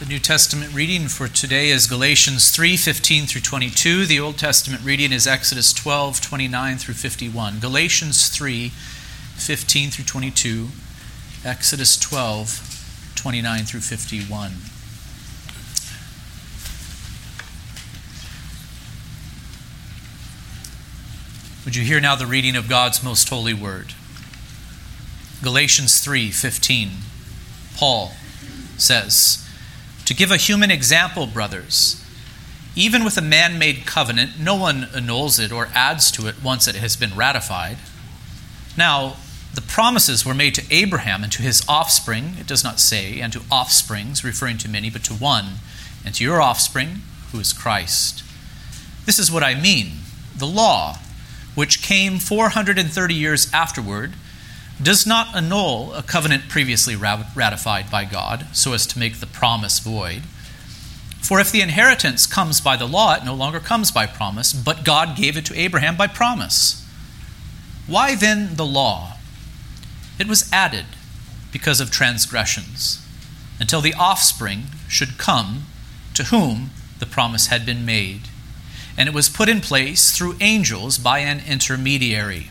The New Testament reading for today is Galatians 3:15 through 22. The Old Testament reading is Exodus 12:29 through 51. Galatians 3:15 through 22, Exodus 12:29 through 51. Would you hear now the reading of God's most holy word? Galatians 3:15. Paul says, "To give a human example, brothers, even with a man-made covenant, no one annuls it or adds to it once it has been ratified. Now, the promises were made to Abraham and to his offspring, it does not say, and to offsprings, referring to many, but to one, and to your offspring, who is Christ. This is what I mean. The law, which came 430 years afterward, does not annul a covenant previously ratified by God so as to make the promise void. For if the inheritance comes by the law, it no longer comes by promise, but God gave it to Abraham by promise. Why then the law? It was added because of transgressions, until the offspring should come to whom the promise had been made. And it was put in place through angels by an intermediary.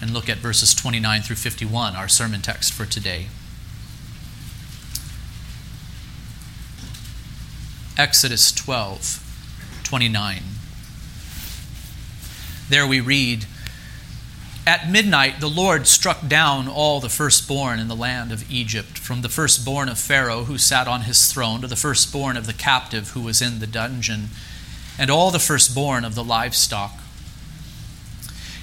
and look at verses 29 through 51, our sermon text for today. Exodus 12, 29. There we read, At midnight the Lord struck down all the firstborn in the land of Egypt, from the firstborn of Pharaoh who sat on his throne to the firstborn of the captive who was in the dungeon, and all the firstborn of the livestock.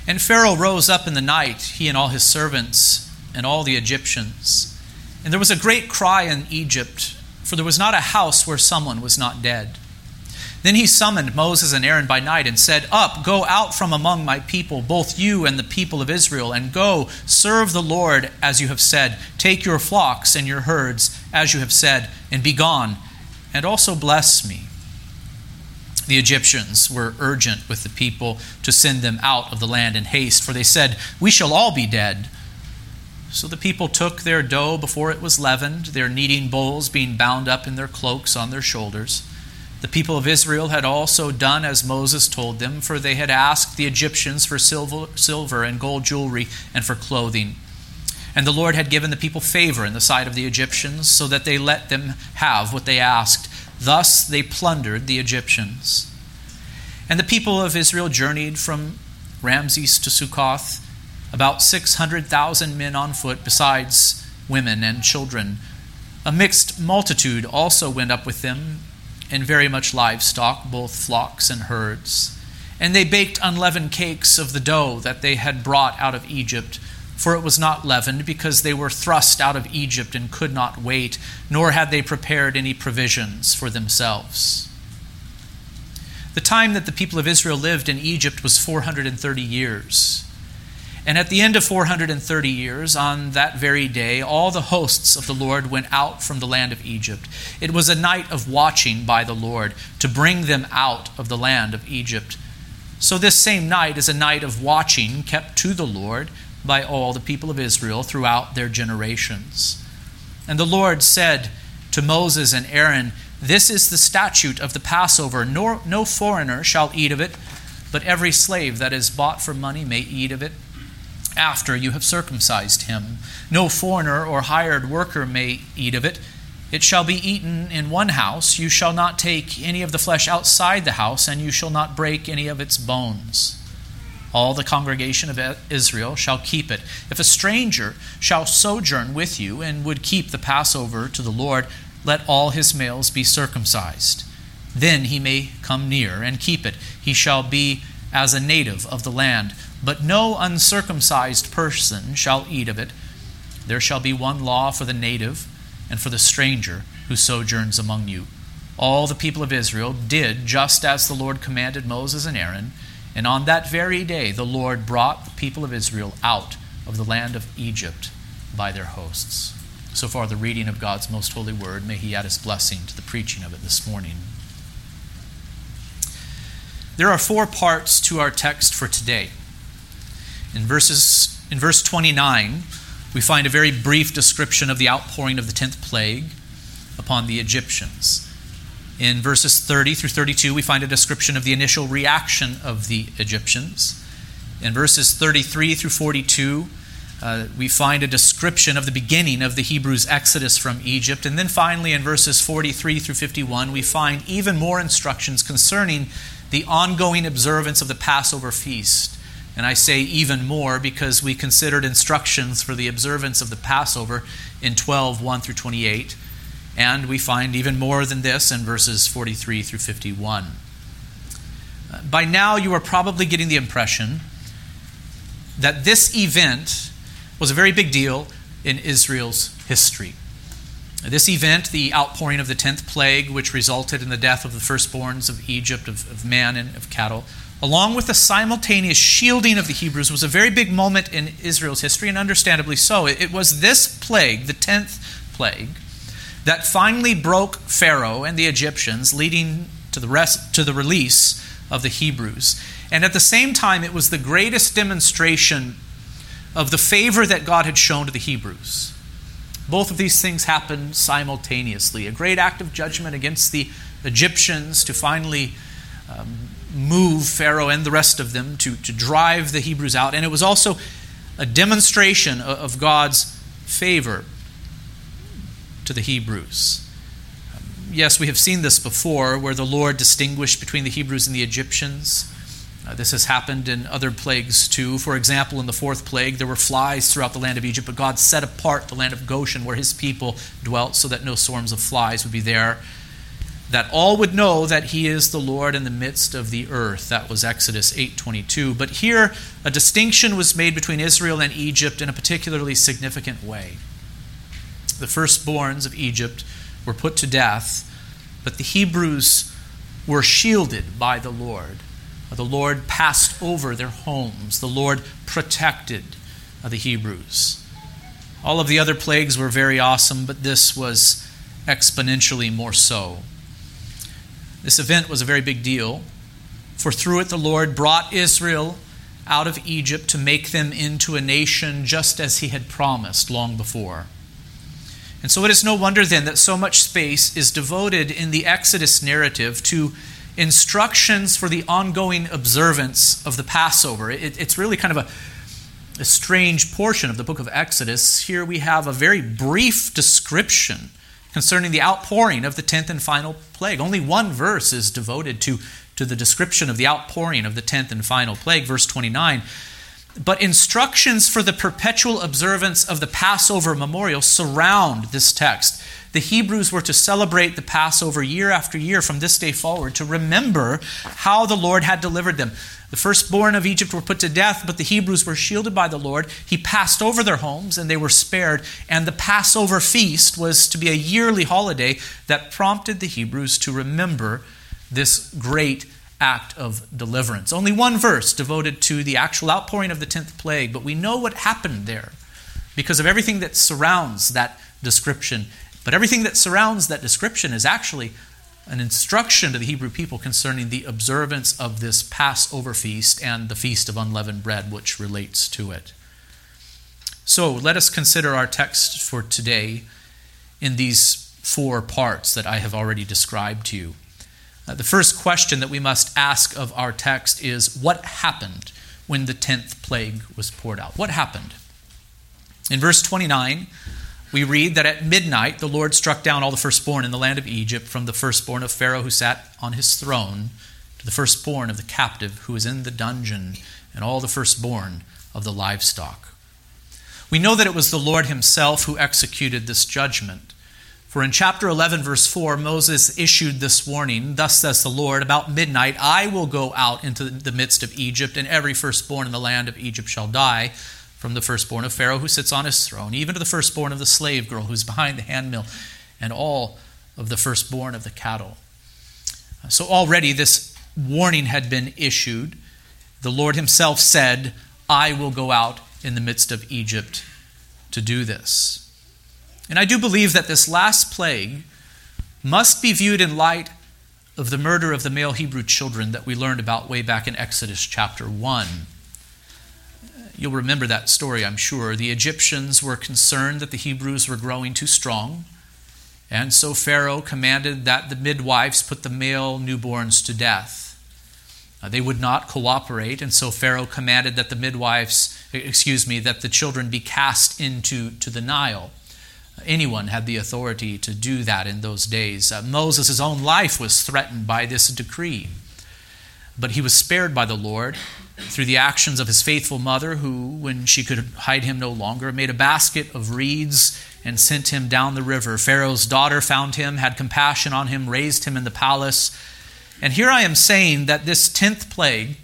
And Pharaoh rose up in the night, he and all his servants, and all the Egyptians. And there was a great cry in Egypt, for there was not a house where someone was not dead. Then he summoned Moses and Aaron by night and said, Up, go out from among my people, both you and the people of Israel, and go serve the Lord as you have said. Take your flocks and your herds as you have said, and be gone, and also bless me. The Egyptians were urgent with the people to send them out of the land in haste, for they said, We shall all be dead. So the people took their dough before it was leavened, their kneading bowls being bound up in their cloaks on their shoulders. The people of Israel had also done as Moses told them, for they had asked the Egyptians for silver, silver and gold jewelry and for clothing. And the Lord had given the people favor in the sight of the Egyptians, so that they let them have what they asked. Thus they plundered the Egyptians. And the people of Israel journeyed from Ramses to Succoth, about 600,000 men on foot, besides women and children. A mixed multitude also went up with them, and very much livestock, both flocks and herds. And they baked unleavened cakes of the dough that they had brought out of Egypt for it was not leavened, because they were thrust out of Egypt and could not wait, nor had they prepared any provisions for themselves. The time that the people of Israel lived in Egypt was 430 years. And at the end of 430 years, on that very day, all the hosts of the Lord went out from the land of Egypt. It was a night of watching by the Lord to bring them out of the land of Egypt. So, this same night is a night of watching kept to the Lord by all the people of Israel throughout their generations. And the Lord said to Moses and Aaron, This is the statute of the Passover. Nor, no foreigner shall eat of it, but every slave that is bought for money may eat of it after you have circumcised him. No foreigner or hired worker may eat of it. It shall be eaten in one house. You shall not take any of the flesh outside the house, and you shall not break any of its bones all the congregation of Israel shall keep it. If a stranger shall sojourn with you and would keep the Passover to the Lord, let all his males be circumcised. Then he may come near and keep it. He shall be as a native of the land. But no uncircumcised person shall eat of it. There shall be one law for the native and for the stranger, who sojourns among you. All the people of Israel did just as the Lord commanded Moses and Aaron, and on that very day the Lord brought the people of Israel out of the land of Egypt by their hosts. So far, the reading of God's most holy word. May He add His blessing to the preaching of it this morning. There are four parts to our text for today. In, verses, in verse 29, we find a very brief description of the outpouring of the tenth plague upon the Egyptians. In verses 30 through 32, we find a description of the initial reaction of the Egyptians. In verses 33 through 42, uh, we find a description of the beginning of the Hebrews' exodus from Egypt. And then finally, in verses 43 through 51, we find even more instructions concerning the ongoing observance of the Passover feast. And I say even more because we considered instructions for the observance of the Passover in 12 1 through 28. And we find even more than this in verses 43 through 51. Uh, by now, you are probably getting the impression that this event was a very big deal in Israel's history. This event, the outpouring of the tenth plague, which resulted in the death of the firstborns of Egypt, of, of man and of cattle, along with the simultaneous shielding of the Hebrews, was a very big moment in Israel's history, and understandably so. It, it was this plague, the tenth plague, that finally broke Pharaoh and the Egyptians, leading to the, rest, to the release of the Hebrews. And at the same time, it was the greatest demonstration of the favor that God had shown to the Hebrews. Both of these things happened simultaneously. A great act of judgment against the Egyptians to finally um, move Pharaoh and the rest of them to, to drive the Hebrews out. And it was also a demonstration of God's favor to the Hebrews. Yes, we have seen this before, where the Lord distinguished between the Hebrews and the Egyptians. Uh, this has happened in other plagues too. For example, in the fourth plague, there were flies throughout the land of Egypt, but God set apart the land of Goshen where his people dwelt so that no swarms of flies would be there. That all would know that he is the Lord in the midst of the earth. That was Exodus 8:22. But here a distinction was made between Israel and Egypt in a particularly significant way. The firstborns of Egypt were put to death, but the Hebrews were shielded by the Lord. The Lord passed over their homes. The Lord protected the Hebrews. All of the other plagues were very awesome, but this was exponentially more so. This event was a very big deal, for through it the Lord brought Israel out of Egypt to make them into a nation just as he had promised long before. And so it is no wonder then that so much space is devoted in the Exodus narrative to instructions for the ongoing observance of the Passover. It, it's really kind of a, a strange portion of the book of Exodus. Here we have a very brief description concerning the outpouring of the tenth and final plague. Only one verse is devoted to, to the description of the outpouring of the tenth and final plague, verse 29. But instructions for the perpetual observance of the Passover memorial surround this text the Hebrews were to celebrate the Passover year after year from this day forward to remember how the Lord had delivered them. The firstborn of Egypt were put to death, but the Hebrews were shielded by the Lord. He passed over their homes and they were spared. And the Passover feast was to be a yearly holiday that prompted the Hebrews to remember this great act of deliverance. Only one verse devoted to the actual outpouring of the 10th plague, but we know what happened there because of everything that surrounds that description but everything that surrounds that description is actually an instruction to the Hebrew people concerning the observance of this Passover feast and the Feast of Unleavened Bread, which relates to it. So let us consider our text for today in these four parts that I have already described to you. Uh, the first question that we must ask of our text is what happened when the tenth plague was poured out? What happened? In verse 29, we read that at midnight the Lord struck down all the firstborn in the land of Egypt, from the firstborn of Pharaoh who sat on his throne to the firstborn of the captive who was in the dungeon, and all the firstborn of the livestock. We know that it was the Lord himself who executed this judgment. For in chapter 11, verse 4, Moses issued this warning Thus says the Lord, about midnight I will go out into the midst of Egypt, and every firstborn in the land of Egypt shall die from the firstborn of Pharaoh who sits on his throne, even to the firstborn of the slave girl who's behind the handmill, and all of the firstborn of the cattle. So already this warning had been issued. The Lord Himself said, I will go out in the midst of Egypt to do this. And I do believe that this last plague must be viewed in light of the murder of the male Hebrew children that we learned about way back in Exodus chapter 1. You'll remember that story, I'm sure. The Egyptians were concerned that the Hebrews were growing too strong, and so Pharaoh commanded that the midwives put the male newborns to death. Uh, they would not cooperate, and so Pharaoh commanded that the midwives, excuse me, that the children be cast into to the Nile. Anyone had the authority to do that in those days. Uh, Moses' own life was threatened by this decree. But he was spared by the Lord through the actions of his faithful mother, who, when she could hide him no longer, made a basket of reeds and sent him down the river. Pharaoh's daughter found him, had compassion on him, raised him in the palace. And here I am saying that this tenth plague,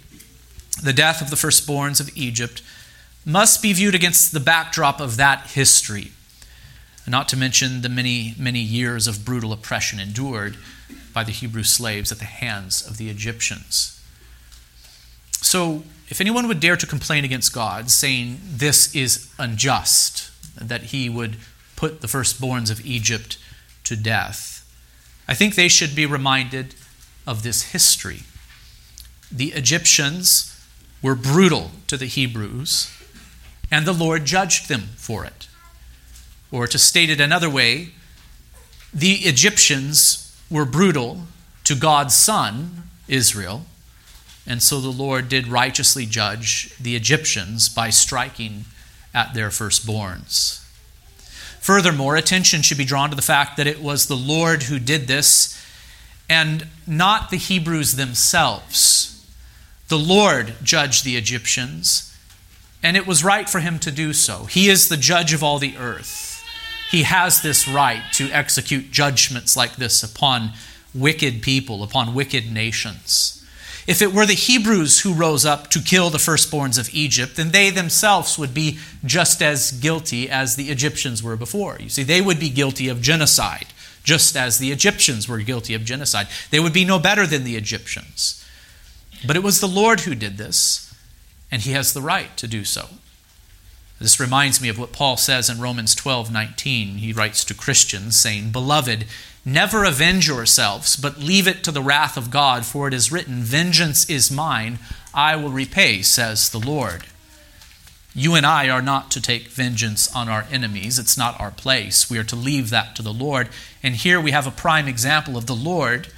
the death of the firstborns of Egypt, must be viewed against the backdrop of that history not to mention the many, many years of brutal oppression endured by the Hebrew slaves at the hands of the Egyptians. So, if anyone would dare to complain against God, saying this is unjust, that he would put the firstborns of Egypt to death, I think they should be reminded of this history. The Egyptians were brutal to the Hebrews, and the Lord judged them for it. Or to state it another way, the Egyptians were brutal to God's son, Israel, and so the Lord did righteously judge the Egyptians by striking at their firstborns. Furthermore, attention should be drawn to the fact that it was the Lord who did this and not the Hebrews themselves. The Lord judged the Egyptians, and it was right for him to do so. He is the judge of all the earth he has this right to execute judgments like this upon wicked people, upon wicked nations. If it were the Hebrews who rose up to kill the firstborns of Egypt, then they themselves would be just as guilty as the Egyptians were before. You see, they would be guilty of genocide, just as the Egyptians were guilty of genocide. They would be no better than the Egyptians. But it was the Lord who did this, and he has the right to do so. This reminds me of what Paul says in Romans 12 19. He writes to Christians, saying, Beloved, never avenge yourselves, but leave it to the wrath of God, for it is written, Vengeance is mine, I will repay, says the Lord. You and I are not to take vengeance on our enemies. It's not our place. We are to leave that to the Lord. And here we have a prime example of the Lord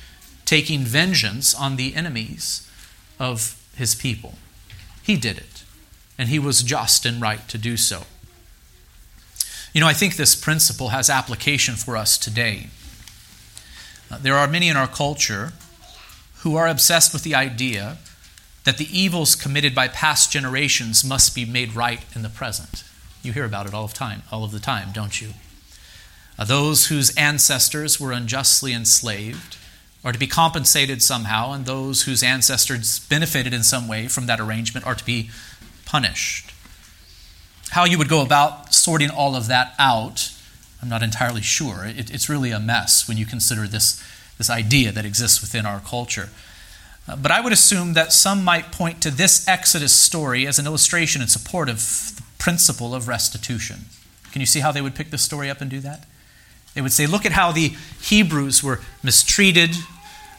taking vengeance on the enemies of his people. He did it and he was just and right to do so. You know, I think this principle has application for us today. Uh, there are many in our culture who are obsessed with the idea that the evils committed by past generations must be made right in the present. You hear about it all of time, all of the time, don't you? Uh, those whose ancestors were unjustly enslaved are to be compensated somehow, and those whose ancestors benefited in some way from that arrangement are to be punished. How you would go about sorting all of that out, I'm not entirely sure. It, it's really a mess when you consider this, this idea that exists within our culture. Uh, but I would assume that some might point to this Exodus story as an illustration in support of the principle of restitution. Can you see how they would pick this story up and do that? They would say, look at how the Hebrews were mistreated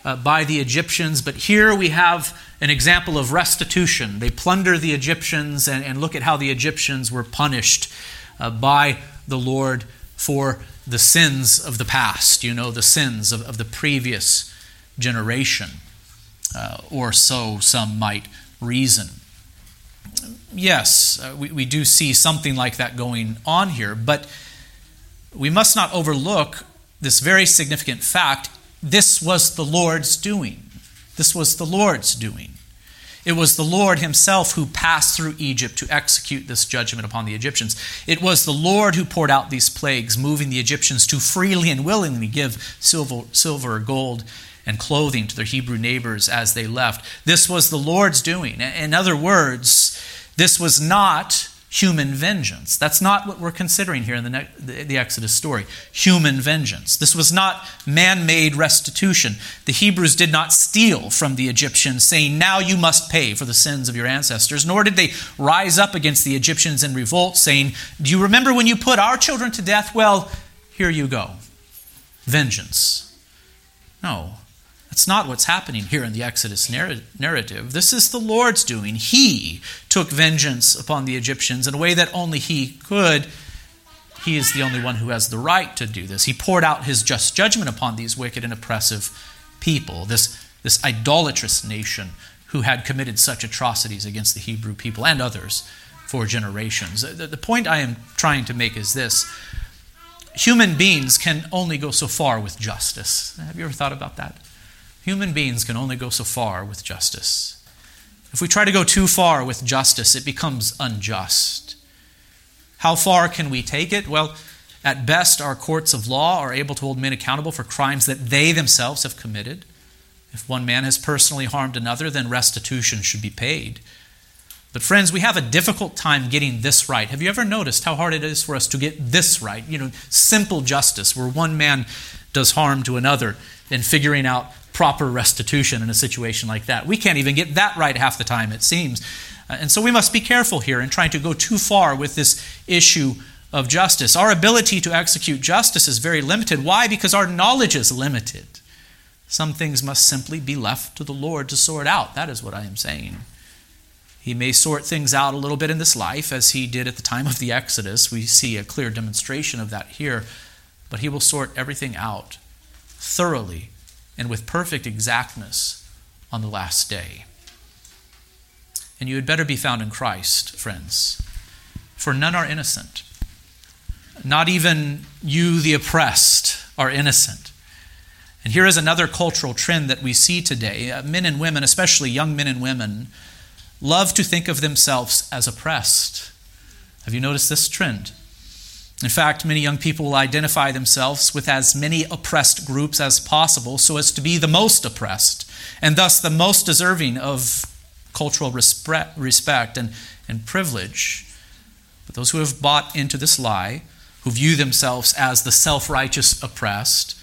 uh, by the Egyptians, but here we have an example of restitution. They plunder the Egyptians, and, and look at how the Egyptians were punished uh, by the Lord for the sins of the past, you know, the sins of, of the previous generation, uh, or so some might reason. Yes, uh, we, we do see something like that going on here, but we must not overlook this very significant fact. This was the Lord's doing. This was the Lord's doing. It was the Lord Himself who passed through Egypt to execute this judgment upon the Egyptians. It was the Lord who poured out these plagues, moving the Egyptians to freely and willingly give silver, silver gold, and clothing to their Hebrew neighbors as they left. This was the Lord's doing. In other words, this was not human vengeance. That's not what we're considering here in the, ne- the, the Exodus story. Human vengeance. This was not man made restitution. The Hebrews did not steal from the Egyptians, saying, Now you must pay for the sins of your ancestors, nor did they rise up against the Egyptians in revolt, saying, Do you remember when you put our children to death? Well, here you go. Vengeance. No. That's not what's happening here in the Exodus narrative. This is the Lord's doing. He took vengeance upon the Egyptians in a way that only He could. He is the only one who has the right to do this. He poured out His just judgment upon these wicked and oppressive people, this, this idolatrous nation who had committed such atrocities against the Hebrew people and others for generations. The, the point I am trying to make is this human beings can only go so far with justice. Have you ever thought about that? Human beings can only go so far with justice. If we try to go too far with justice, it becomes unjust. How far can we take it? Well, at best, our courts of law are able to hold men accountable for crimes that they themselves have committed. If one man has personally harmed another, then restitution should be paid. But, friends, we have a difficult time getting this right. Have you ever noticed how hard it is for us to get this right? You know, simple justice, where one man does harm to another, and figuring out proper restitution in a situation like that. We can't even get that right half the time, it seems. Uh, and so we must be careful here in trying to go too far with this issue of justice. Our ability to execute justice is very limited. Why? Because our knowledge is limited. Some things must simply be left to the Lord to sort out. That is what I am saying. He may sort things out a little bit in this life, as he did at the time of the Exodus. We see a clear demonstration of that here. But he will sort everything out thoroughly and with perfect exactness on the last day. And you had better be found in Christ, friends, for none are innocent. Not even you, the oppressed, are innocent. And here is another cultural trend that we see today. Uh, men and women, especially young men and women, love to think of themselves as oppressed. Have you noticed this trend? In fact, many young people will identify themselves with as many oppressed groups as possible so as to be the most oppressed and thus the most deserving of cultural respect and, and privilege. But those who have bought into this lie, who view themselves as the self righteous oppressed,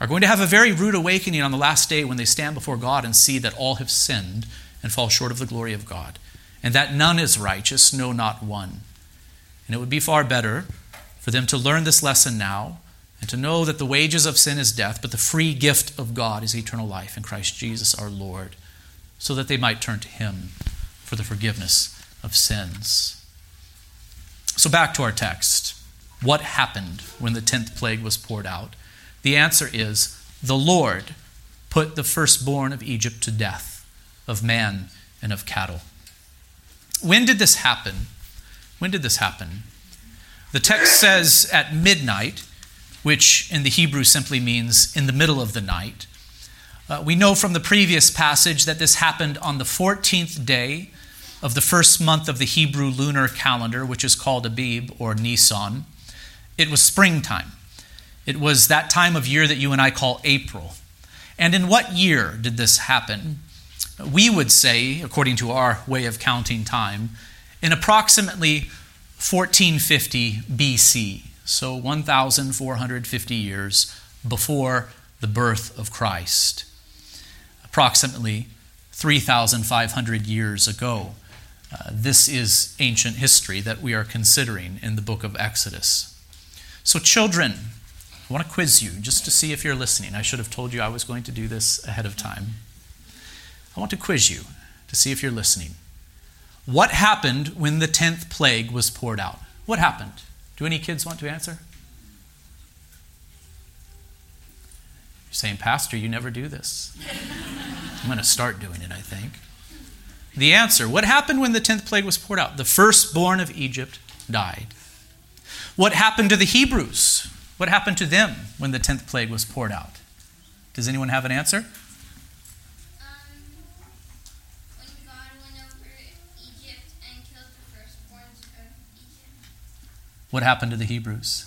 are going to have a very rude awakening on the last day when they stand before God and see that all have sinned and fall short of the glory of God, and that none is righteous, no, not one. And it would be far better for them to learn this lesson now and to know that the wages of sin is death, but the free gift of God is eternal life in Christ Jesus our Lord, so that they might turn to Him for the forgiveness of sins. So, back to our text. What happened when the tenth plague was poured out? The answer is the Lord put the firstborn of Egypt to death, of man and of cattle. When did this happen? When did this happen? The text says at midnight, which in the Hebrew simply means in the middle of the night. Uh, we know from the previous passage that this happened on the 14th day of the first month of the Hebrew lunar calendar, which is called Abib or Nisan. It was springtime. It was that time of year that you and I call April. And in what year did this happen? We would say, according to our way of counting time, in approximately 1450 BC, so 1,450 years before the birth of Christ, approximately 3,500 years ago. Uh, this is ancient history that we are considering in the book of Exodus. So, children, I want to quiz you just to see if you're listening. I should have told you I was going to do this ahead of time. I want to quiz you to see if you're listening. What happened when the 10th plague was poured out? What happened? Do any kids want to answer? You're saying, Pastor, you never do this. I'm going to start doing it, I think. The answer what happened when the 10th plague was poured out? The firstborn of Egypt died. What happened to the Hebrews? What happened to them when the 10th plague was poured out? Does anyone have an answer? What happened to the Hebrews?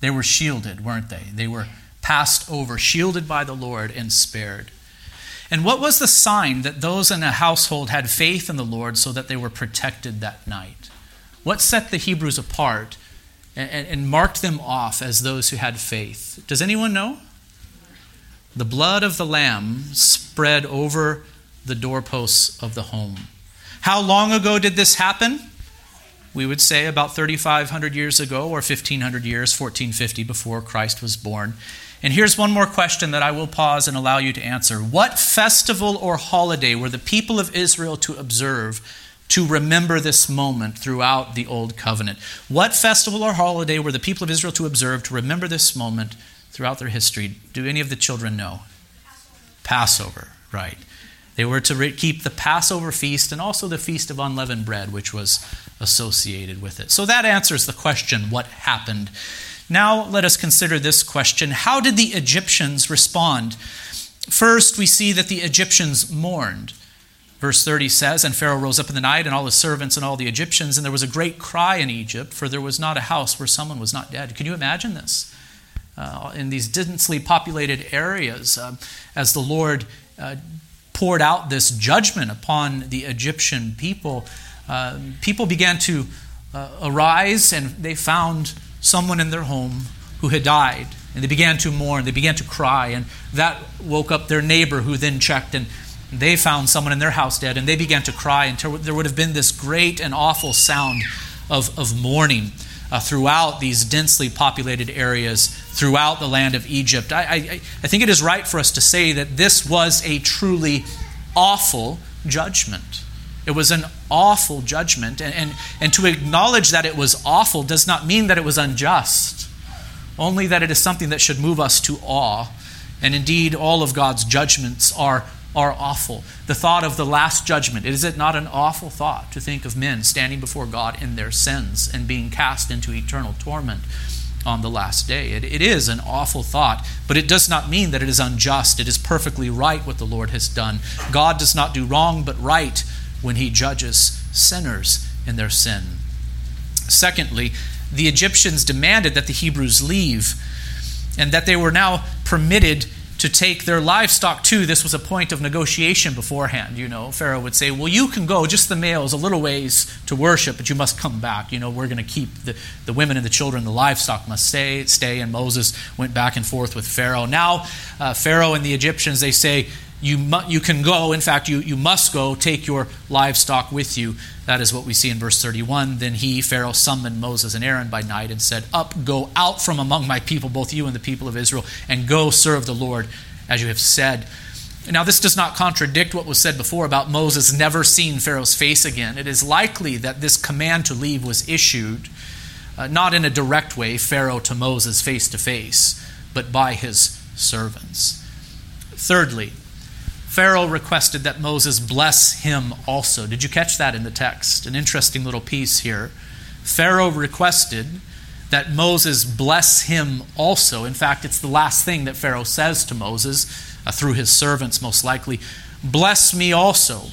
They were shielded, weren't they? They were passed over, shielded by the Lord, and spared. And what was the sign that those in a household had faith in the Lord so that they were protected that night? What set the Hebrews apart and, and marked them off as those who had faith? Does anyone know? The blood of the Lamb spread over the doorposts of the home. How long ago did this happen? We would say about 3,500 years ago or 1,500 years, 1450 before Christ was born. And here's one more question that I will pause and allow you to answer. What festival or holiday were the people of Israel to observe to remember this moment throughout the Old Covenant? What festival or holiday were the people of Israel to observe to remember this moment throughout their history? Do any of the children know? Passover, Passover right. They were to keep the Passover feast and also the Feast of Unleavened Bread, which was associated with it. So that answers the question what happened now let us consider this question How did the Egyptians respond? First, we see that the Egyptians mourned. Verse 30 says, And Pharaoh rose up in the night, and all his servants and all the Egyptians, and there was a great cry in Egypt, for there was not a house where someone was not dead. Can you imagine this? Uh, in these densely populated areas, uh, as the Lord uh, poured out this judgment upon the Egyptian people, uh, people began to uh, arise and they found someone in their home who had died. And they began to mourn, they began to cry, and that woke up their neighbor who then checked and they found someone in their house dead, and they began to cry until there would have been this great and awful sound of, of mourning uh, throughout these densely populated areas throughout the land of Egypt. I, I, I think it is right for us to say that this was a truly awful judgment. It was an awful judgment. And, and, and to acknowledge that it was awful does not mean that it was unjust, only that it is something that should move us to awe. And indeed, all of God's judgments are, are awful. The thought of the last judgment, is it not an awful thought to think of men standing before God in their sins and being cast into eternal torment? on the last day. It, it is an awful thought, but it does not mean that it is unjust. It is perfectly right what the Lord has done. God does not do wrong but right when he judges sinners in their sin. Secondly, the Egyptians demanded that the Hebrews leave and that they were now permitted to take their livestock too. This was a point of negotiation beforehand. You know, Pharaoh would say, Well, you can go, just the males, a little ways to worship, but you must come back. You know, we're going to keep the, the women and the children, the livestock must stay, stay. And Moses went back and forth with Pharaoh. Now, uh, Pharaoh and the Egyptians, they say, you, mu- you can go, in fact, you, you must go, take your livestock with you. That is what we see in verse 31. Then he, Pharaoh, summoned Moses and Aaron by night and said, Up, go out from among my people, both you and the people of Israel, and go serve the Lord as you have said. Now, this does not contradict what was said before about Moses never seeing Pharaoh's face again. It is likely that this command to leave was issued uh, not in a direct way, Pharaoh to Moses face to face, but by his servants. Thirdly, Pharaoh requested that Moses bless him also. Did you catch that in the text? An interesting little piece here. Pharaoh requested that Moses bless him also. In fact, it's the last thing that Pharaoh says to Moses, uh, through his servants most likely Bless me also.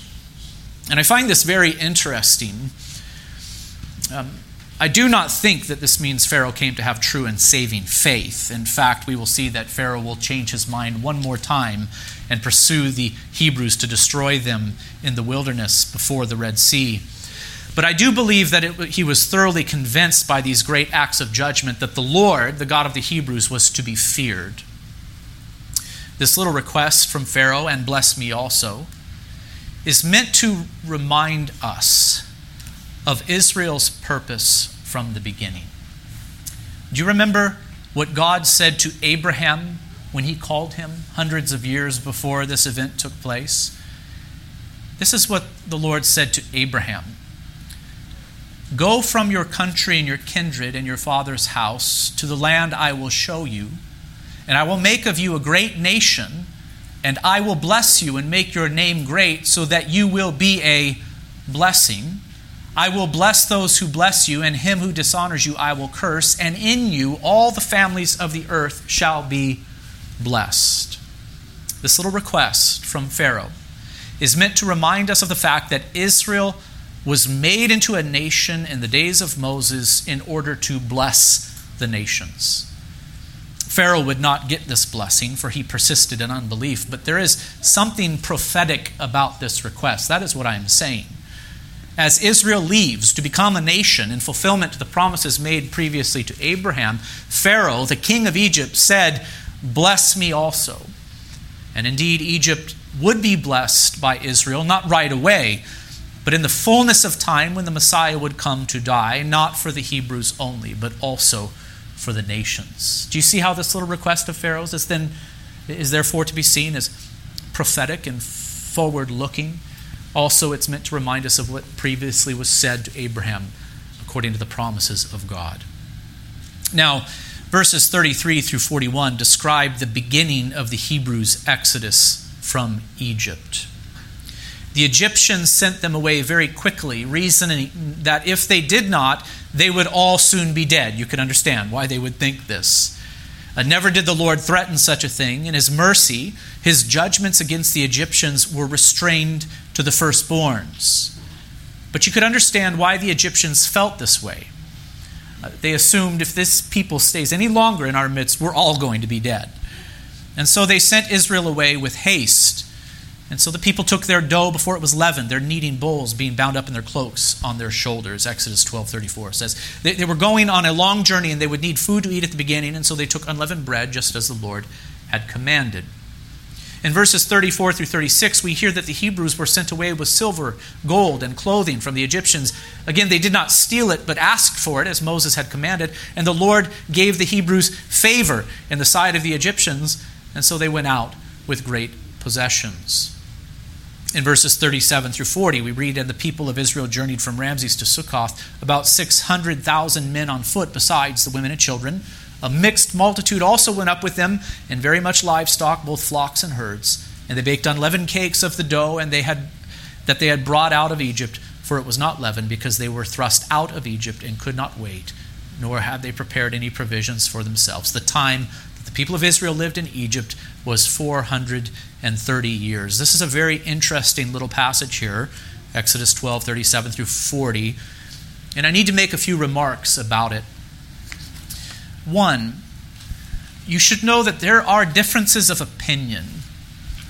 And I find this very interesting. Um, I do not think that this means Pharaoh came to have true and saving faith. In fact, we will see that Pharaoh will change his mind one more time and pursue the Hebrews to destroy them in the wilderness before the Red Sea. But I do believe that it, he was thoroughly convinced by these great acts of judgment that the Lord, the God of the Hebrews, was to be feared. This little request from Pharaoh, and bless me also, is meant to remind us of Israel's purpose from the beginning. Do you remember what God said to Abraham when he called him hundreds of years before this event took place? This is what the Lord said to Abraham Go from your country and your kindred and your father's house to the land I will show you, and I will make of you a great nation, and I will bless you and make your name great so that you will be a blessing. I will bless those who bless you, and him who dishonors you I will curse, and in you all the families of the earth shall be blessed. This little request from Pharaoh is meant to remind us of the fact that Israel was made into a nation in the days of Moses in order to bless the nations. Pharaoh would not get this blessing, for he persisted in unbelief. But there is something prophetic about this request. That is what I am saying. As Israel leaves to become a nation in fulfillment to the promises made previously to Abraham, Pharaoh, the king of Egypt, said, Bless me also. And indeed, Egypt would be blessed by Israel, not right away, but in the fullness of time when the Messiah would come to die, not for the Hebrews only, but also for the nations. Do you see how this little request of Pharaoh's is then is therefore to be seen as prophetic and forward looking? Also, it's meant to remind us of what previously was said to Abraham according to the promises of God. Now, verses 33 through 41 describe the beginning of the Hebrews' exodus from Egypt. The Egyptians sent them away very quickly, reasoning that if they did not, they would all soon be dead. You can understand why they would think this. Uh, never did the Lord threaten such a thing. In his mercy, his judgments against the Egyptians were restrained to the firstborns. But you could understand why the Egyptians felt this way. Uh, they assumed if this people stays any longer in our midst, we're all going to be dead. And so they sent Israel away with haste and so the people took their dough before it was leavened, their kneading bowls being bound up in their cloaks on their shoulders. Exodus 12:34 says they, they were going on a long journey and they would need food to eat at the beginning, and so they took unleavened bread just as the Lord had commanded. In verses 34 through 36, we hear that the Hebrews were sent away with silver, gold, and clothing from the Egyptians. Again, they did not steal it, but asked for it, as Moses had commanded. And the Lord gave the Hebrews favor in the sight of the Egyptians, and so they went out with great possessions. In verses 37 through 40, we read, And the people of Israel journeyed from Ramses to Succoth, about 600,000 men on foot, besides the women and children. A mixed multitude also went up with them, and very much livestock, both flocks and herds. And they baked unleavened cakes of the dough and they had, that they had brought out of Egypt, for it was not leavened, because they were thrust out of Egypt and could not wait, nor had they prepared any provisions for themselves. The time that the people of Israel lived in Egypt was 430 years. This is a very interesting little passage here, Exodus 12, 37 through 40. And I need to make a few remarks about it. One, you should know that there are differences of opinion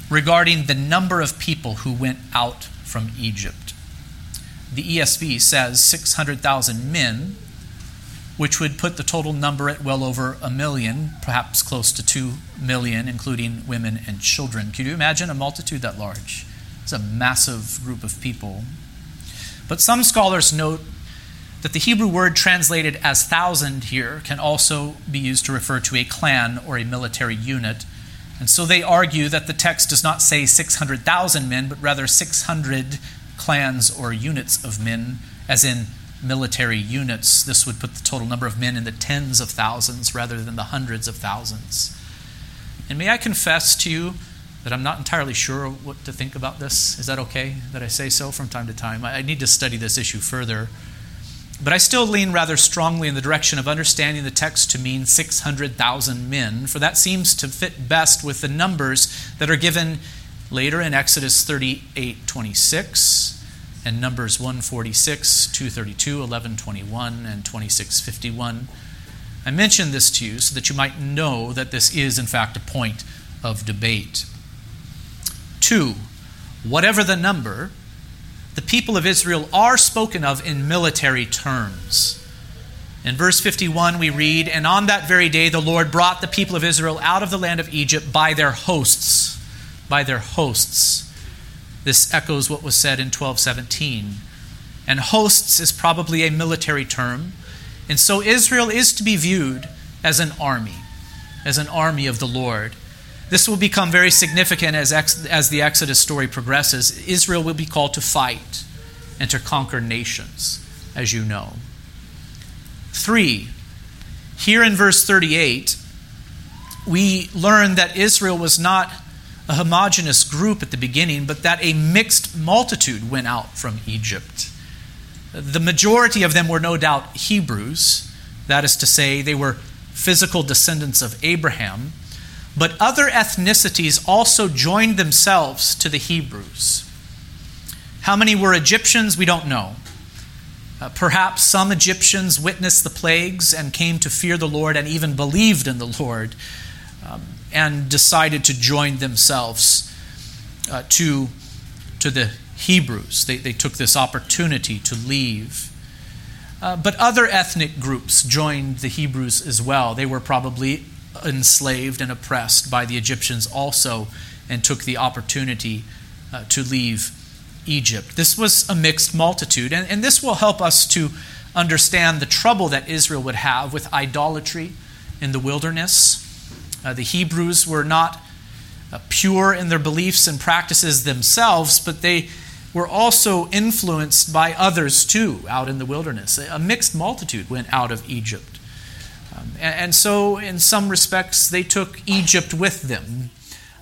regarding the number of people who went out from Egypt. The ESV says 600,000 men, which would put the total number at well over a million, perhaps close to two million, including women and children. Can you imagine a multitude that large? It's a massive group of people. But some scholars note that the Hebrew word translated as thousand here can also be used to refer to a clan or a military unit. And so they argue that the text does not say 600,000 men, but rather 600 clans or units of men, as in military units. This would put the total number of men in the tens of thousands rather than the hundreds of thousands. And may I confess to you that I'm not entirely sure what to think about this? Is that okay that I say so from time to time? I need to study this issue further. But I still lean rather strongly in the direction of understanding the text to mean 600,000 men, for that seems to fit best with the numbers that are given later in Exodus 38 26 and Numbers 146, 232, 1121, and 2651. I mention this to you so that you might know that this is, in fact, a point of debate. Two, whatever the number, the people of Israel are spoken of in military terms. In verse 51, we read, And on that very day the Lord brought the people of Israel out of the land of Egypt by their hosts. By their hosts. This echoes what was said in 1217. And hosts is probably a military term. And so Israel is to be viewed as an army, as an army of the Lord. This will become very significant as, ex- as the Exodus story progresses. Israel will be called to fight and to conquer nations, as you know. Three, here in verse 38, we learn that Israel was not a homogenous group at the beginning, but that a mixed multitude went out from Egypt. The majority of them were no doubt Hebrews, that is to say, they were physical descendants of Abraham, but other ethnicities also joined themselves to the Hebrews. How many were Egyptians? We don't know. Uh, perhaps some Egyptians witnessed the plagues and came to fear the Lord and even believed in the Lord um, and decided to join themselves uh, to, to the Hebrews. They, they took this opportunity to leave. Uh, but other ethnic groups joined the Hebrews as well. They were probably enslaved and oppressed by the Egyptians also and took the opportunity uh, to leave Egypt. This was a mixed multitude, and, and this will help us to understand the trouble that Israel would have with idolatry in the wilderness. Uh, the Hebrews were not uh, pure in their beliefs and practices themselves, but they were also influenced by others too out in the wilderness. A mixed multitude went out of Egypt. Um, and, and, so, in some respects, they took Egypt with them.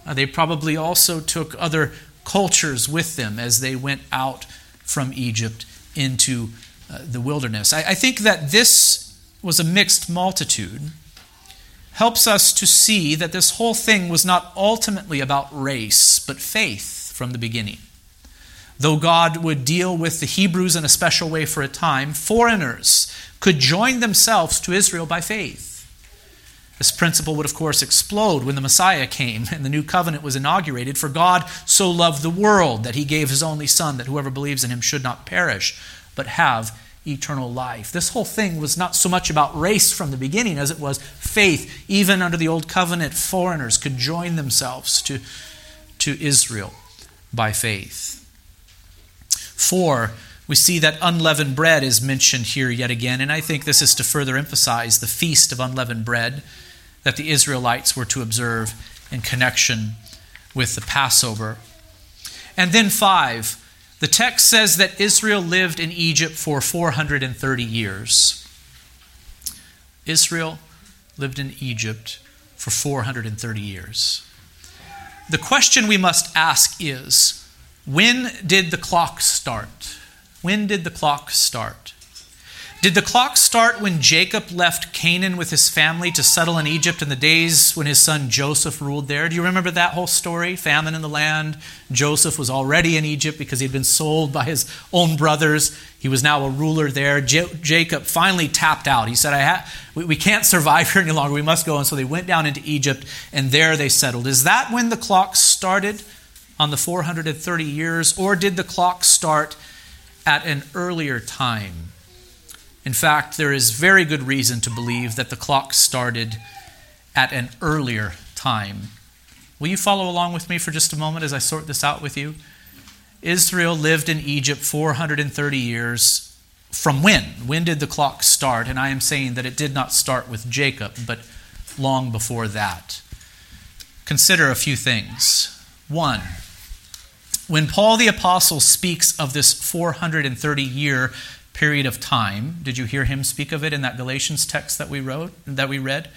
Uh, they probably also took other cultures with them as they went out from Egypt into uh, the wilderness. I, I think that this was a mixed multitude helps us to see that this whole thing was not ultimately about race, but faith from the beginning. Though God would deal with the Hebrews in a special way for a time, foreigners could join themselves to Israel by faith. This principle would, of course, explode when the Messiah came and the new covenant was inaugurated. For God so loved the world that he gave his only Son, that whoever believes in him should not perish, but have eternal life. This whole thing was not so much about race from the beginning as it was faith. Even under the old covenant, foreigners could join themselves to, to Israel by faith. Four, we see that unleavened bread is mentioned here yet again, and I think this is to further emphasize the feast of unleavened bread that the Israelites were to observe in connection with the Passover. And then five, the text says that Israel lived in Egypt for 430 years. Israel lived in Egypt for 430 years. The question we must ask is when did the clock start? When did the clock start? Did the clock start when Jacob left Canaan with his family to settle in Egypt in the days when his son Joseph ruled there? Do you remember that whole story? Famine in the land. Joseph was already in Egypt because he had been sold by his own brothers. He was now a ruler there. J- Jacob finally tapped out. He said, I ha- we, we can't survive here any longer. We must go. And so they went down into Egypt, and there they settled. Is that when the clock started? On the 430 years, or did the clock start at an earlier time? In fact, there is very good reason to believe that the clock started at an earlier time. Will you follow along with me for just a moment as I sort this out with you? Israel lived in Egypt 430 years. From when? When did the clock start? And I am saying that it did not start with Jacob, but long before that. Consider a few things. One, when Paul the Apostle speaks of this 430 year period of time, did you hear him speak of it in that Galatians text that we wrote that we read?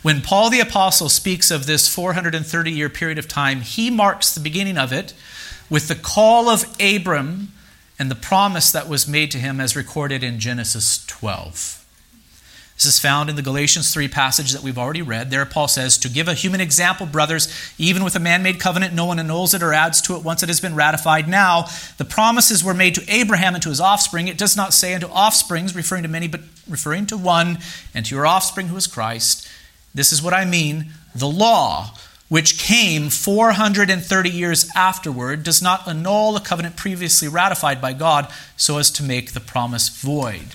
When Paul the Apostle speaks of this 430 year period of time, he marks the beginning of it with the call of Abram and the promise that was made to him as recorded in Genesis 12. This is found in the Galatians 3 passage that we've already read. There, Paul says, To give a human example, brothers, even with a man made covenant, no one annuls it or adds to it once it has been ratified. Now, the promises were made to Abraham and to his offspring. It does not say unto offsprings, referring to many, but referring to one, and to your offspring who is Christ. This is what I mean. The law, which came 430 years afterward, does not annul the covenant previously ratified by God so as to make the promise void.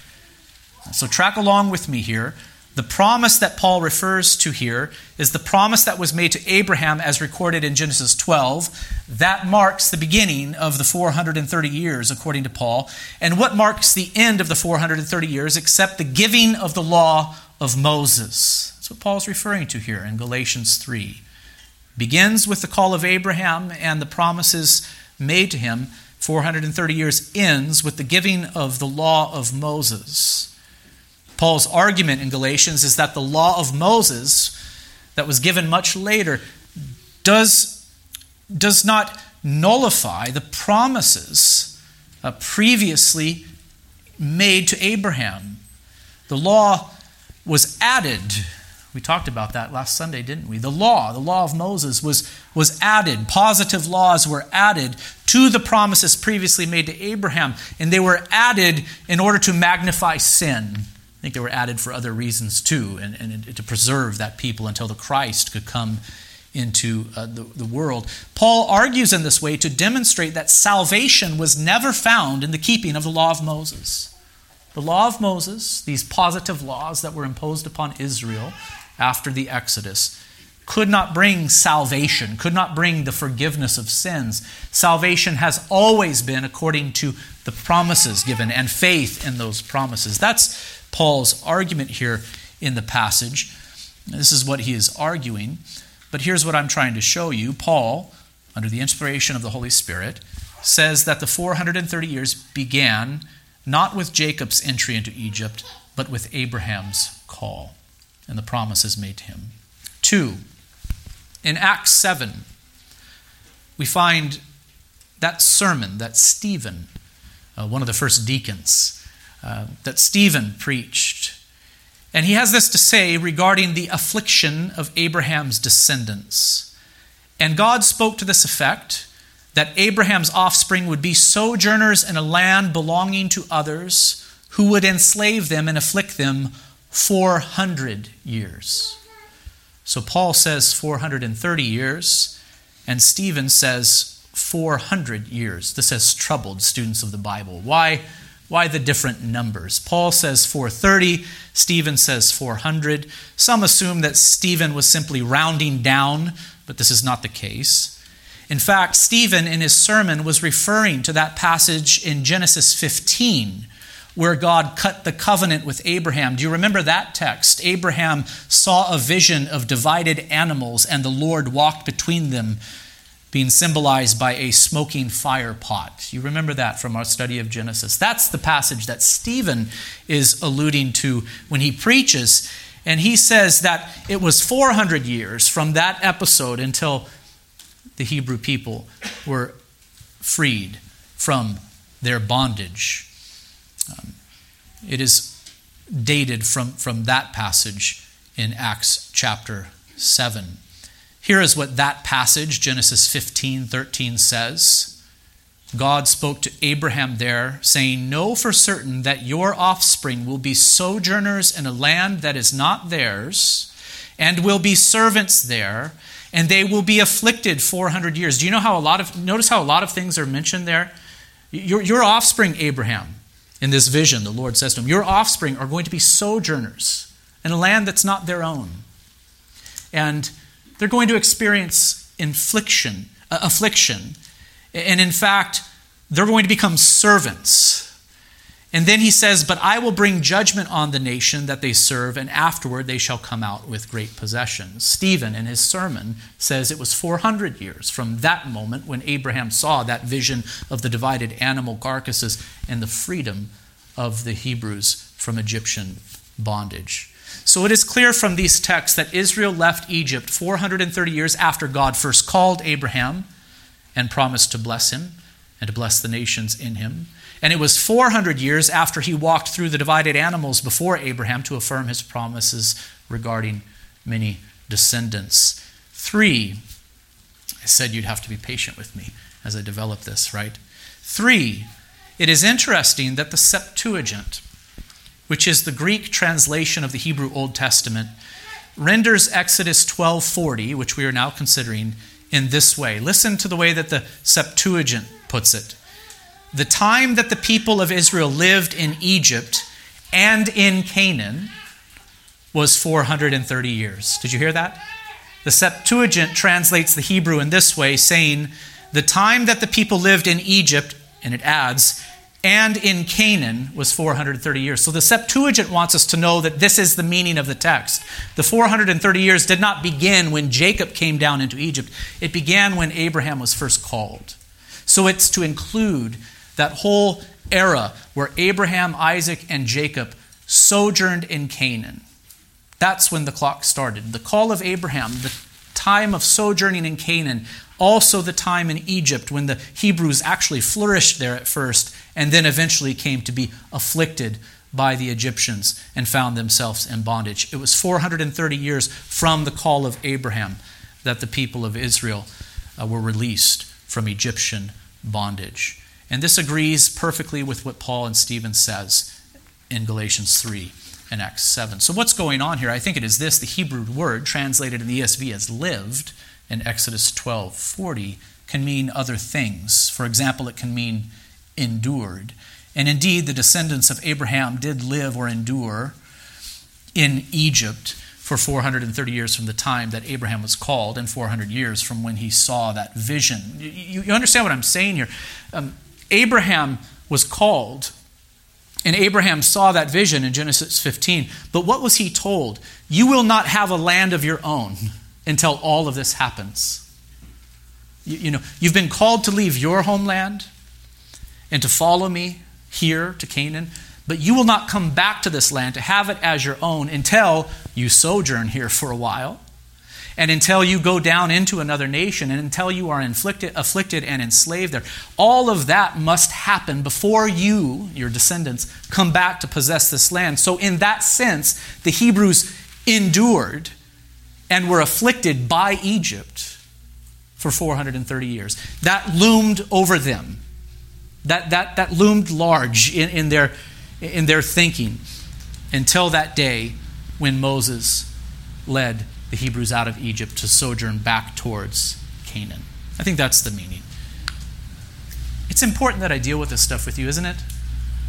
So, track along with me here. The promise that Paul refers to here is the promise that was made to Abraham as recorded in Genesis 12. That marks the beginning of the 430 years, according to Paul. And what marks the end of the 430 years except the giving of the law of Moses? That's what Paul's referring to here in Galatians 3. Begins with the call of Abraham and the promises made to him. 430 years ends with the giving of the law of Moses. Paul's argument in Galatians is that the law of Moses, that was given much later, does, does not nullify the promises uh, previously made to Abraham. The law was added We talked about that last Sunday, didn't we? The law, the law of Moses, was, was added. Positive laws were added to the promises previously made to Abraham, and they were added in order to magnify sin. Think they were added for other reasons too, and, and to preserve that people until the Christ could come into uh, the, the world. Paul argues in this way to demonstrate that salvation was never found in the keeping of the law of Moses. The law of Moses, these positive laws that were imposed upon Israel, after the Exodus could not bring salvation, could not bring the forgiveness of sins. Salvation has always been according to the promises given and faith in those promises. That's Paul's argument here in the passage. This is what he is arguing. But here's what I'm trying to show you. Paul, under the inspiration of the Holy Spirit, says that the 430 years began not with Jacob's entry into Egypt, but with Abraham's call and the promises made to him. Two, in Acts 7, we find that sermon that Stephen, uh, one of the first deacons, uh, that Stephen preached. And he has this to say regarding the affliction of Abraham's descendants. And God spoke to this effect that Abraham's offspring would be sojourners in a land belonging to others who would enslave them and afflict them 400 years. So Paul says 430 years, and Stephen says 400 years. This has troubled students of the Bible. Why, why the different numbers? Paul says 430, Stephen says 400. Some assume that Stephen was simply rounding down, but this is not the case. In fact, Stephen in his sermon was referring to that passage in Genesis 15 where God cut the covenant with Abraham. Do you remember that text? Abraham saw a vision of divided animals, and the Lord walked between them, being symbolized by a smoking fire pot. You remember that from our study of Genesis. That's the passage that Stephen is alluding to when he preaches. And he says that it was 400 years from that episode until the Hebrew people were freed from their bondage. Um, it is dated from, from that passage in Acts chapter 7. Here is what that passage, Genesis 15 13, says. God spoke to Abraham there, saying, Know for certain that your offspring will be sojourners in a land that is not theirs, and will be servants there, and they will be afflicted 400 years. Do you know how a lot of, notice how a lot of things are mentioned there? Your, your offspring, Abraham, in this vision, the Lord says to him, Your offspring are going to be sojourners in a land that's not their own. And they're going to experience infliction, uh, affliction. And in fact, they're going to become servants and then he says, But I will bring judgment on the nation that they serve, and afterward they shall come out with great possessions. Stephen, in his sermon, says it was 400 years from that moment when Abraham saw that vision of the divided animal carcasses and the freedom of the Hebrews from Egyptian bondage. So it is clear from these texts that Israel left Egypt 430 years after God first called Abraham and promised to bless him and to bless the nations in him. And it was 400 years after he walked through the divided animals before Abraham to affirm his promises regarding many descendants. Three, I said you'd have to be patient with me as I develop this, right? Three, it is interesting that the Septuagint, which is the Greek translation of the Hebrew Old Testament, renders Exodus 12:40, which we are now considering, in this way. Listen to the way that the Septuagint puts it the time that the people of Israel lived in Egypt and in Canaan was 430 years. Did you hear that? The Septuagint translates the Hebrew in this way, saying, The time that the people lived in Egypt, and it adds, and in Canaan was 430 years. So the Septuagint wants us to know that this is the meaning of the text. The 430 years did not begin when Jacob came down into Egypt, it began when Abraham was first called. So it's to include that whole era where Abraham, Isaac, and Jacob sojourned in Canaan. That's when the clock started. The call of Abraham, the time of sojourning in Canaan, also the time in Egypt when the Hebrews actually flourished there at first and then eventually came to be afflicted by the Egyptians and found themselves in bondage. It was 430 years from the call of Abraham that the people of Israel uh, were released from Egyptian bondage. And this agrees perfectly with what Paul and Stephen says in Galatians 3 and Acts 7. So what's going on here? I think it is this, the Hebrew word translated in the ESV as lived in Exodus 12:40 can mean other things. For example, it can mean endured. And indeed, the descendants of Abraham did live or endure in Egypt for 430 years from the time that Abraham was called, and 400 years from when he saw that vision. You, you understand what I'm saying here? Um, Abraham was called, and Abraham saw that vision in Genesis 15. But what was he told? You will not have a land of your own until all of this happens. You, you know, you've been called to leave your homeland and to follow me here to Canaan, but you will not come back to this land to have it as your own until you sojourn here for a while, and until you go down into another nation, and until you are inflicted, afflicted and enslaved there. All of that must happen before you, your descendants, come back to possess this land. So, in that sense, the Hebrews endured and were afflicted by Egypt for 430 years. That loomed over them. That, that, that loomed large in, in, their, in their thinking until that day when Moses led the Hebrews out of Egypt to sojourn back towards Canaan. I think that's the meaning. It's important that I deal with this stuff with you, isn't it?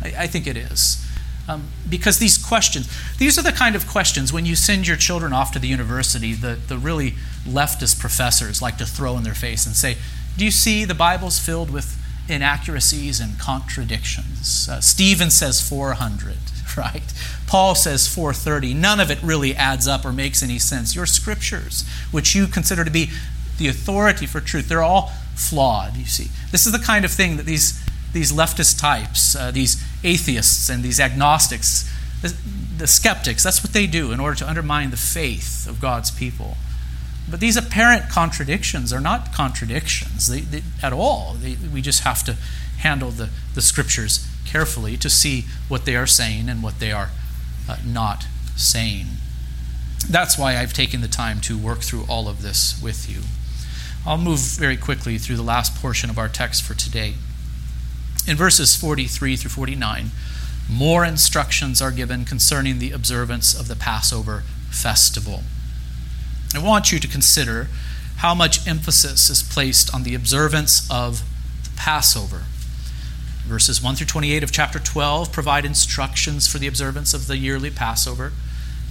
I, I think it is. Um, because these questions, these are the kind of questions when you send your children off to the university, the, the really leftist professors like to throw in their face and say, Do you see the Bible's filled with inaccuracies and contradictions? Uh, Stephen says 400, right? Paul says 430. None of it really adds up or makes any sense. Your scriptures, which you consider to be the authority for truth, they're all flawed, you see. This is the kind of thing that these these leftist types, uh, these atheists and these agnostics, the, the skeptics, that's what they do in order to undermine the faith of God's people. But these apparent contradictions are not contradictions they, they, at all. They, we just have to handle the, the scriptures carefully to see what they are saying and what they are uh, not saying. That's why I've taken the time to work through all of this with you. I'll move very quickly through the last portion of our text for today. In verses 43 through 49, more instructions are given concerning the observance of the Passover festival. I want you to consider how much emphasis is placed on the observance of the Passover. Verses 1 through 28 of chapter 12 provide instructions for the observance of the yearly Passover.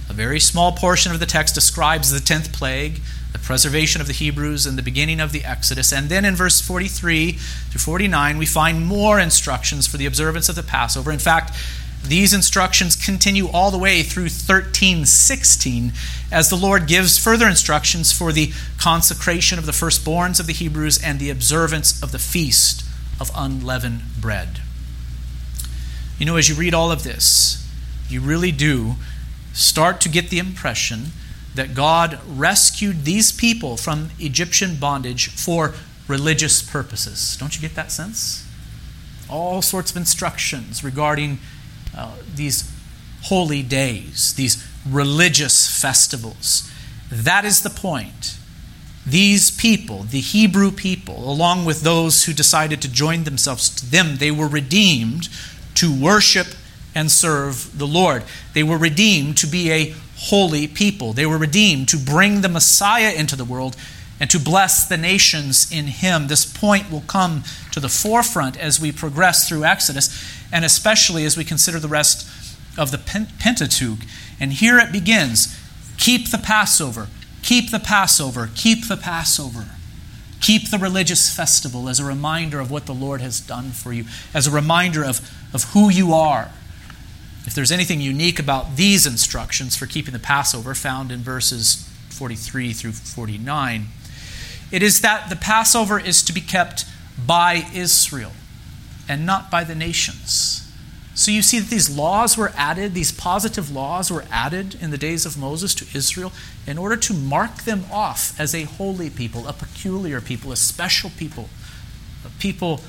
A very small portion of the text describes the 10th plague, the preservation of the Hebrews and the beginning of the Exodus. And then in verse 43 to 49, we find more instructions for the observance of the Passover. In fact, these instructions continue all the way through 1316 as the Lord gives further instructions for the consecration of the firstborns of the Hebrews and the observance of the feast of unleavened bread. You know, as you read all of this, you really do start to get the impression that God rescued these people from Egyptian bondage for religious purposes. Don't you get that sense? All sorts of instructions regarding uh, these holy days, these religious festivals. That is the point. These people, the Hebrew people, along with those who decided to join themselves to them, they were redeemed to worship and serve the Lord. They were redeemed to be a holy people. They were redeemed to bring the Messiah into the world and to bless the nations in him. This point will come to the forefront as we progress through Exodus, and especially as we consider the rest of the Pentateuch. And here it begins keep the Passover, keep the Passover, keep the Passover. Keep the religious festival as a reminder of what the Lord has done for you, as a reminder of, of who you are if there's anything unique about these instructions for keeping the Passover, found in verses 43 through 49, it is that the Passover is to be kept by Israel and not by the nations. So you see that these laws were added, these positive laws were added in the days of Moses to Israel in order to mark them off as a holy people, a peculiar people, a special people, a people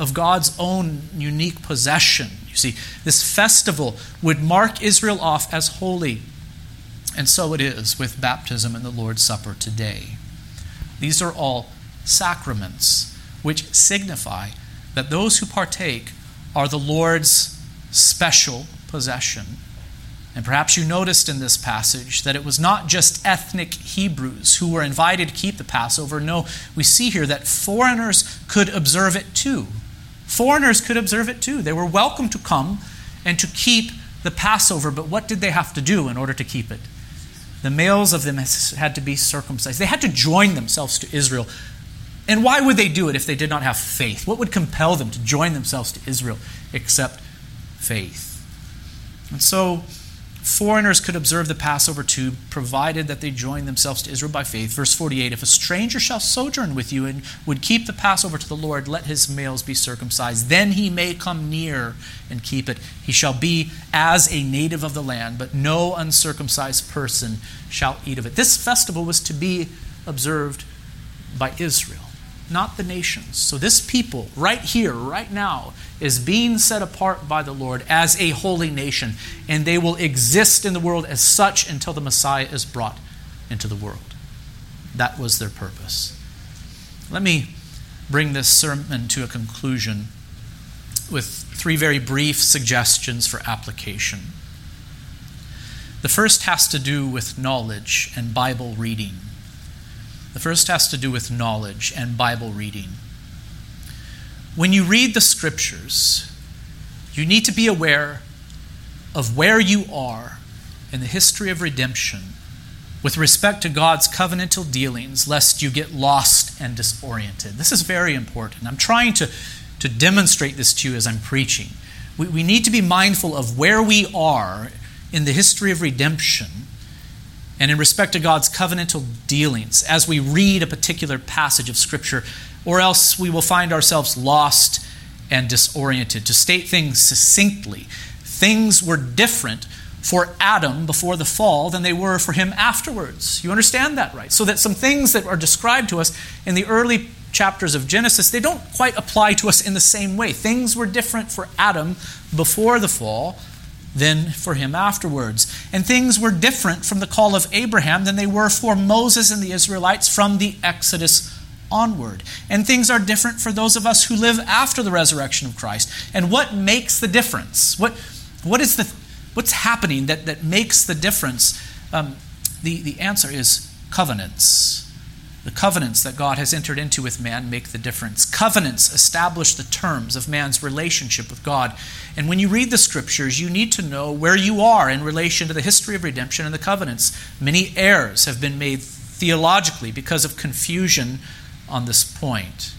of God's own unique possession. You see, this festival would mark Israel off as holy. And so it is with baptism and the Lord's Supper today. These are all sacraments which signify that those who partake are the Lord's special possession. And perhaps you noticed in this passage that it was not just ethnic Hebrews who were invited to keep the Passover. No, we see here that foreigners could observe it too. Foreigners could observe it too. They were welcome to come and to keep the Passover, but what did they have to do in order to keep it? The males of them had to be circumcised. They had to join themselves to Israel. And why would they do it if they did not have faith? What would compel them to join themselves to Israel except faith? And so Foreigners could observe the Passover too, provided that they joined themselves to Israel by faith. Verse 48 If a stranger shall sojourn with you and would keep the Passover to the Lord, let his males be circumcised. Then he may come near and keep it. He shall be as a native of the land, but no uncircumcised person shall eat of it. This festival was to be observed by Israel not the nations. So, this people, right here, right now, is being set apart by the Lord as a holy nation, and they will exist in the world as such until the Messiah is brought into the world. That was their purpose. Let me bring this sermon to a conclusion with three very brief suggestions for application. The first has to do with knowledge and Bible reading. The first has to do with knowledge and Bible reading. When you read the scriptures, you need to be aware of where you are in the history of redemption with respect to God's covenantal dealings, lest you get lost and disoriented. This is very important. I'm trying to, to demonstrate this to you as I'm preaching. We, we need to be mindful of where we are in the history of redemption and in respect to God's covenantal dealings as we read a particular passage of Scripture, or else we will find ourselves lost and disoriented. To state things succinctly, things were different for Adam before the fall than they were for him afterwards. You understand that, right? So that some things that are described to us in the early chapters of Genesis, they don't quite apply to us in the same way. Things were different for Adam before the fall than for him afterwards. And things were different from the call of Abraham than they were for Moses and the Israelites from the Exodus onward. And things are different for those of us who live after the resurrection of Christ. And what makes the difference? What, what is the, what's happening that, that makes the difference? Um, the, the answer is covenants. The covenants that God has entered into with man make the difference. Covenants establish the terms of man's relationship with God. And when you read the scriptures, you need to know where you are in relation to the history of redemption and the covenants. Many errors have been made theologically because of confusion on this point.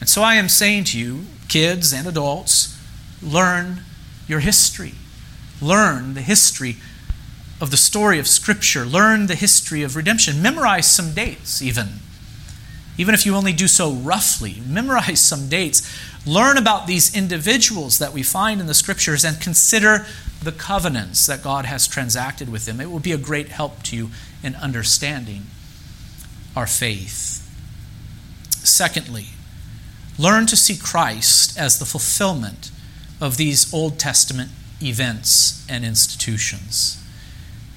And so I am saying to you, kids and adults, learn your history. Learn the history of the story of Scripture. Learn the history of redemption. Memorize some dates, even even if you only do so roughly. Memorize some dates. Learn about these individuals that we find in the scriptures and consider the covenants that God has transacted with them. It will be a great help to you in understanding our faith. Secondly, learn to see Christ as the fulfillment of these Old Testament events and institutions.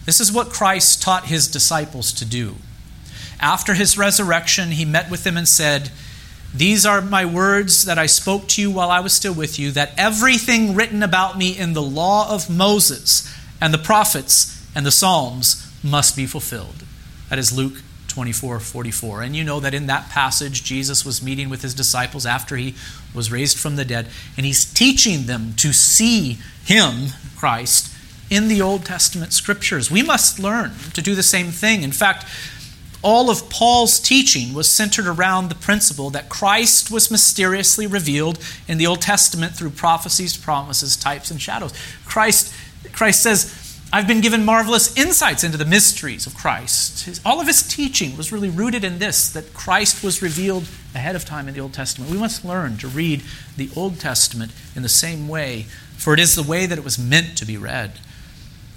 This is what Christ taught his disciples to do. After his resurrection, he met with them and said, These are my words that I spoke to you while I was still with you, that everything written about me in the law of Moses and the prophets and the Psalms must be fulfilled. That is Luke 24 44. And you know that in that passage, Jesus was meeting with his disciples after he was raised from the dead, and he's teaching them to see him, Christ, in the Old Testament scriptures. We must learn to do the same thing. In fact, all of Paul's teaching was centered around the principle that Christ was mysteriously revealed in the Old Testament through prophecies, promises, types, and shadows. Christ, Christ says, I've been given marvelous insights into the mysteries of Christ. His, all of his teaching was really rooted in this that Christ was revealed ahead of time in the Old Testament. We must learn to read the Old Testament in the same way, for it is the way that it was meant to be read.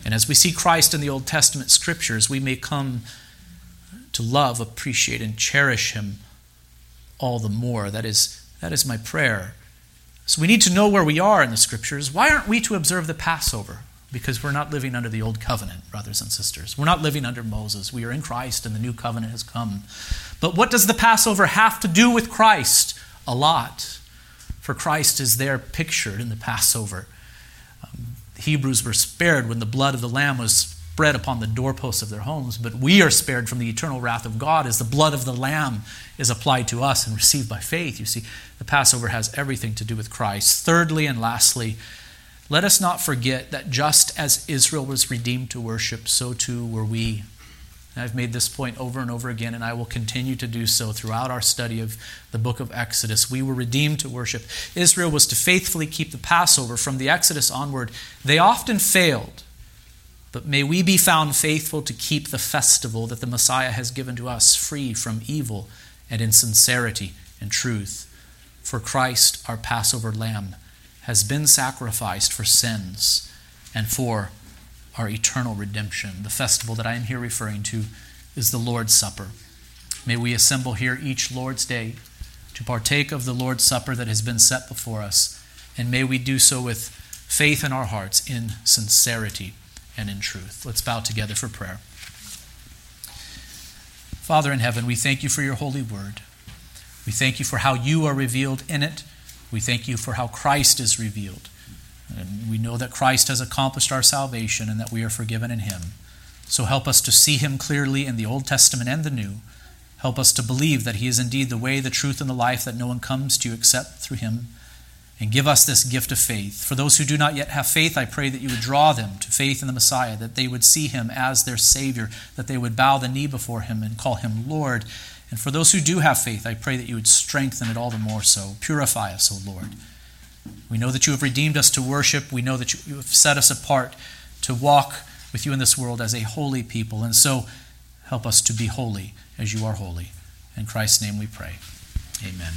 And as we see Christ in the Old Testament scriptures, we may come to love, appreciate, and cherish Him all the more. That is, that is my prayer So we need to know where we are in the scriptures. Why aren't we to observe the Passover? Because we're not living under the old covenant, brothers and sisters. We're not living under Moses. We are in Christ and the new covenant has come. But what does the Passover have to do with Christ? A lot. For Christ is there pictured in the Passover. Um, Hebrews were spared when the blood of the Lamb was spread upon the doorposts of their homes, but we are spared from the eternal wrath of God as the blood of the Lamb is applied to us and received by faith. You see, the Passover has everything to do with Christ. Thirdly and lastly, let us not forget that just as Israel was redeemed to worship, so too were we. I've made this point over and over again, and I will continue to do so throughout our study of the book of Exodus. We were redeemed to worship. Israel was to faithfully keep the Passover from the Exodus onward. They often failed. But may we be found faithful to keep the festival that the Messiah has given to us free from evil and in sincerity and truth. For Christ, our Passover lamb, has been sacrificed for sins and for our eternal redemption. The festival that I am here referring to is the Lord's Supper. May we assemble here each Lord's Day to partake of the Lord's Supper that has been set before us, and may we do so with faith in our hearts, in sincerity and in truth. Let's bow together for prayer. Father in heaven, we thank you for your holy word. We thank you for how you are revealed in it. We thank you for how Christ is revealed. And we know that Christ has accomplished our salvation and that we are forgiven in him. So help us to see him clearly in the Old Testament and the New. Help us to believe that he is indeed the way, the truth, and the life, that no one comes to you except through him and give us this gift of faith. For those who do not yet have faith, I pray that you would draw them to faith in the Messiah, that they would see him as their Savior, that they would bow the knee before him and call him Lord. And for those who do have faith, I pray that you would strengthen it all the more so. Purify us, O Lord. We know that you have redeemed us to worship. We know that you have set us apart to walk with you in this world as a holy people. And so help us to be holy as you are holy. In Christ's name we pray. Amen.